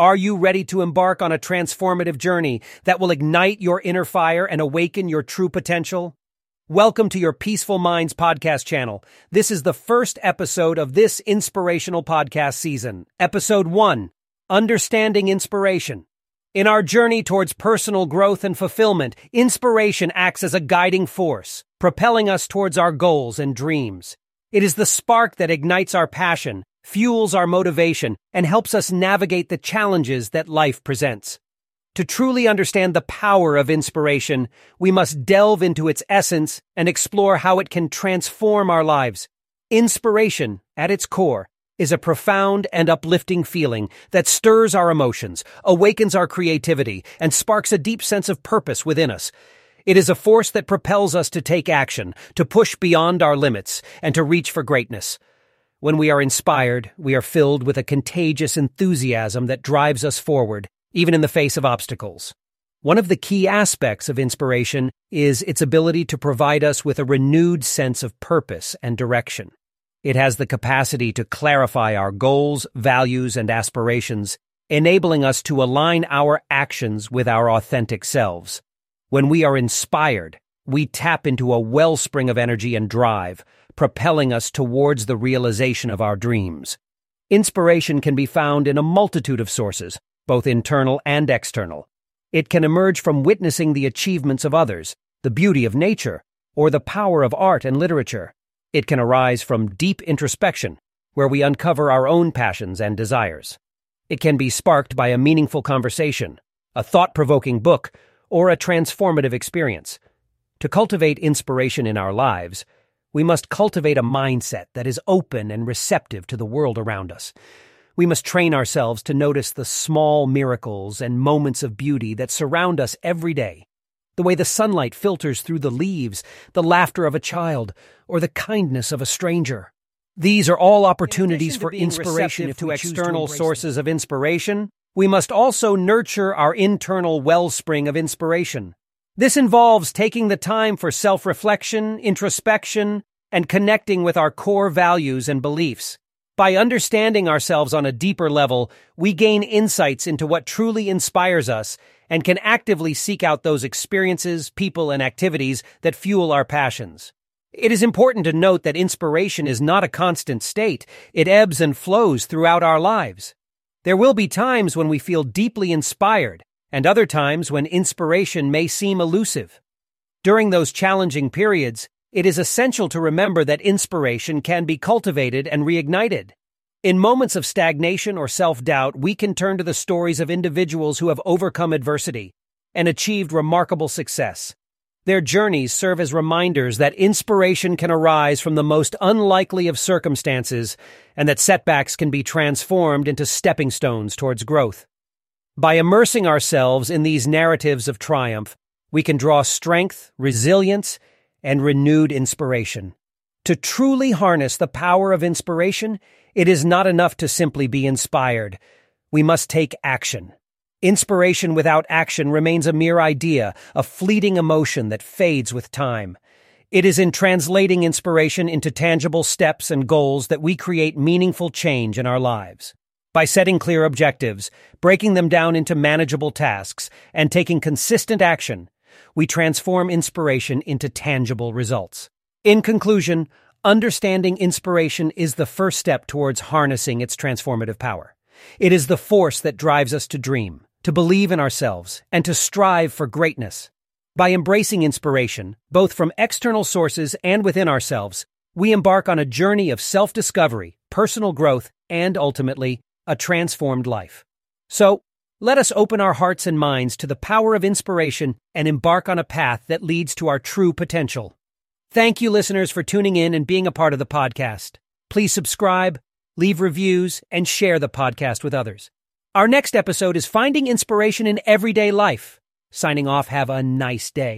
Are you ready to embark on a transformative journey that will ignite your inner fire and awaken your true potential? Welcome to your Peaceful Minds podcast channel. This is the first episode of this inspirational podcast season. Episode 1 Understanding Inspiration. In our journey towards personal growth and fulfillment, inspiration acts as a guiding force, propelling us towards our goals and dreams. It is the spark that ignites our passion, fuels our motivation, and helps us navigate the challenges that life presents. To truly understand the power of inspiration, we must delve into its essence and explore how it can transform our lives. Inspiration, at its core, is a profound and uplifting feeling that stirs our emotions, awakens our creativity, and sparks a deep sense of purpose within us. It is a force that propels us to take action, to push beyond our limits, and to reach for greatness. When we are inspired, we are filled with a contagious enthusiasm that drives us forward, even in the face of obstacles. One of the key aspects of inspiration is its ability to provide us with a renewed sense of purpose and direction. It has the capacity to clarify our goals, values, and aspirations, enabling us to align our actions with our authentic selves. When we are inspired, we tap into a wellspring of energy and drive, propelling us towards the realization of our dreams. Inspiration can be found in a multitude of sources, both internal and external. It can emerge from witnessing the achievements of others, the beauty of nature, or the power of art and literature. It can arise from deep introspection, where we uncover our own passions and desires. It can be sparked by a meaningful conversation, a thought provoking book, or a transformative experience. To cultivate inspiration in our lives, we must cultivate a mindset that is open and receptive to the world around us. We must train ourselves to notice the small miracles and moments of beauty that surround us every day the way the sunlight filters through the leaves, the laughter of a child, or the kindness of a stranger. These are all opportunities for inspiration if to external to sources of inspiration. We must also nurture our internal wellspring of inspiration. This involves taking the time for self-reflection, introspection, and connecting with our core values and beliefs. By understanding ourselves on a deeper level, we gain insights into what truly inspires us and can actively seek out those experiences, people, and activities that fuel our passions. It is important to note that inspiration is not a constant state. It ebbs and flows throughout our lives. There will be times when we feel deeply inspired, and other times when inspiration may seem elusive. During those challenging periods, it is essential to remember that inspiration can be cultivated and reignited. In moments of stagnation or self-doubt, we can turn to the stories of individuals who have overcome adversity and achieved remarkable success. Their journeys serve as reminders that inspiration can arise from the most unlikely of circumstances and that setbacks can be transformed into stepping stones towards growth. By immersing ourselves in these narratives of triumph, we can draw strength, resilience, and renewed inspiration. To truly harness the power of inspiration, it is not enough to simply be inspired. We must take action. Inspiration without action remains a mere idea, a fleeting emotion that fades with time. It is in translating inspiration into tangible steps and goals that we create meaningful change in our lives. By setting clear objectives, breaking them down into manageable tasks, and taking consistent action, we transform inspiration into tangible results. In conclusion, understanding inspiration is the first step towards harnessing its transformative power. It is the force that drives us to dream, to believe in ourselves, and to strive for greatness. By embracing inspiration, both from external sources and within ourselves, we embark on a journey of self-discovery, personal growth, and ultimately, a transformed life. So, let us open our hearts and minds to the power of inspiration and embark on a path that leads to our true potential. Thank you, listeners, for tuning in and being a part of the podcast. Please subscribe, leave reviews, and share the podcast with others. Our next episode is Finding Inspiration in Everyday Life. Signing off, have a nice day.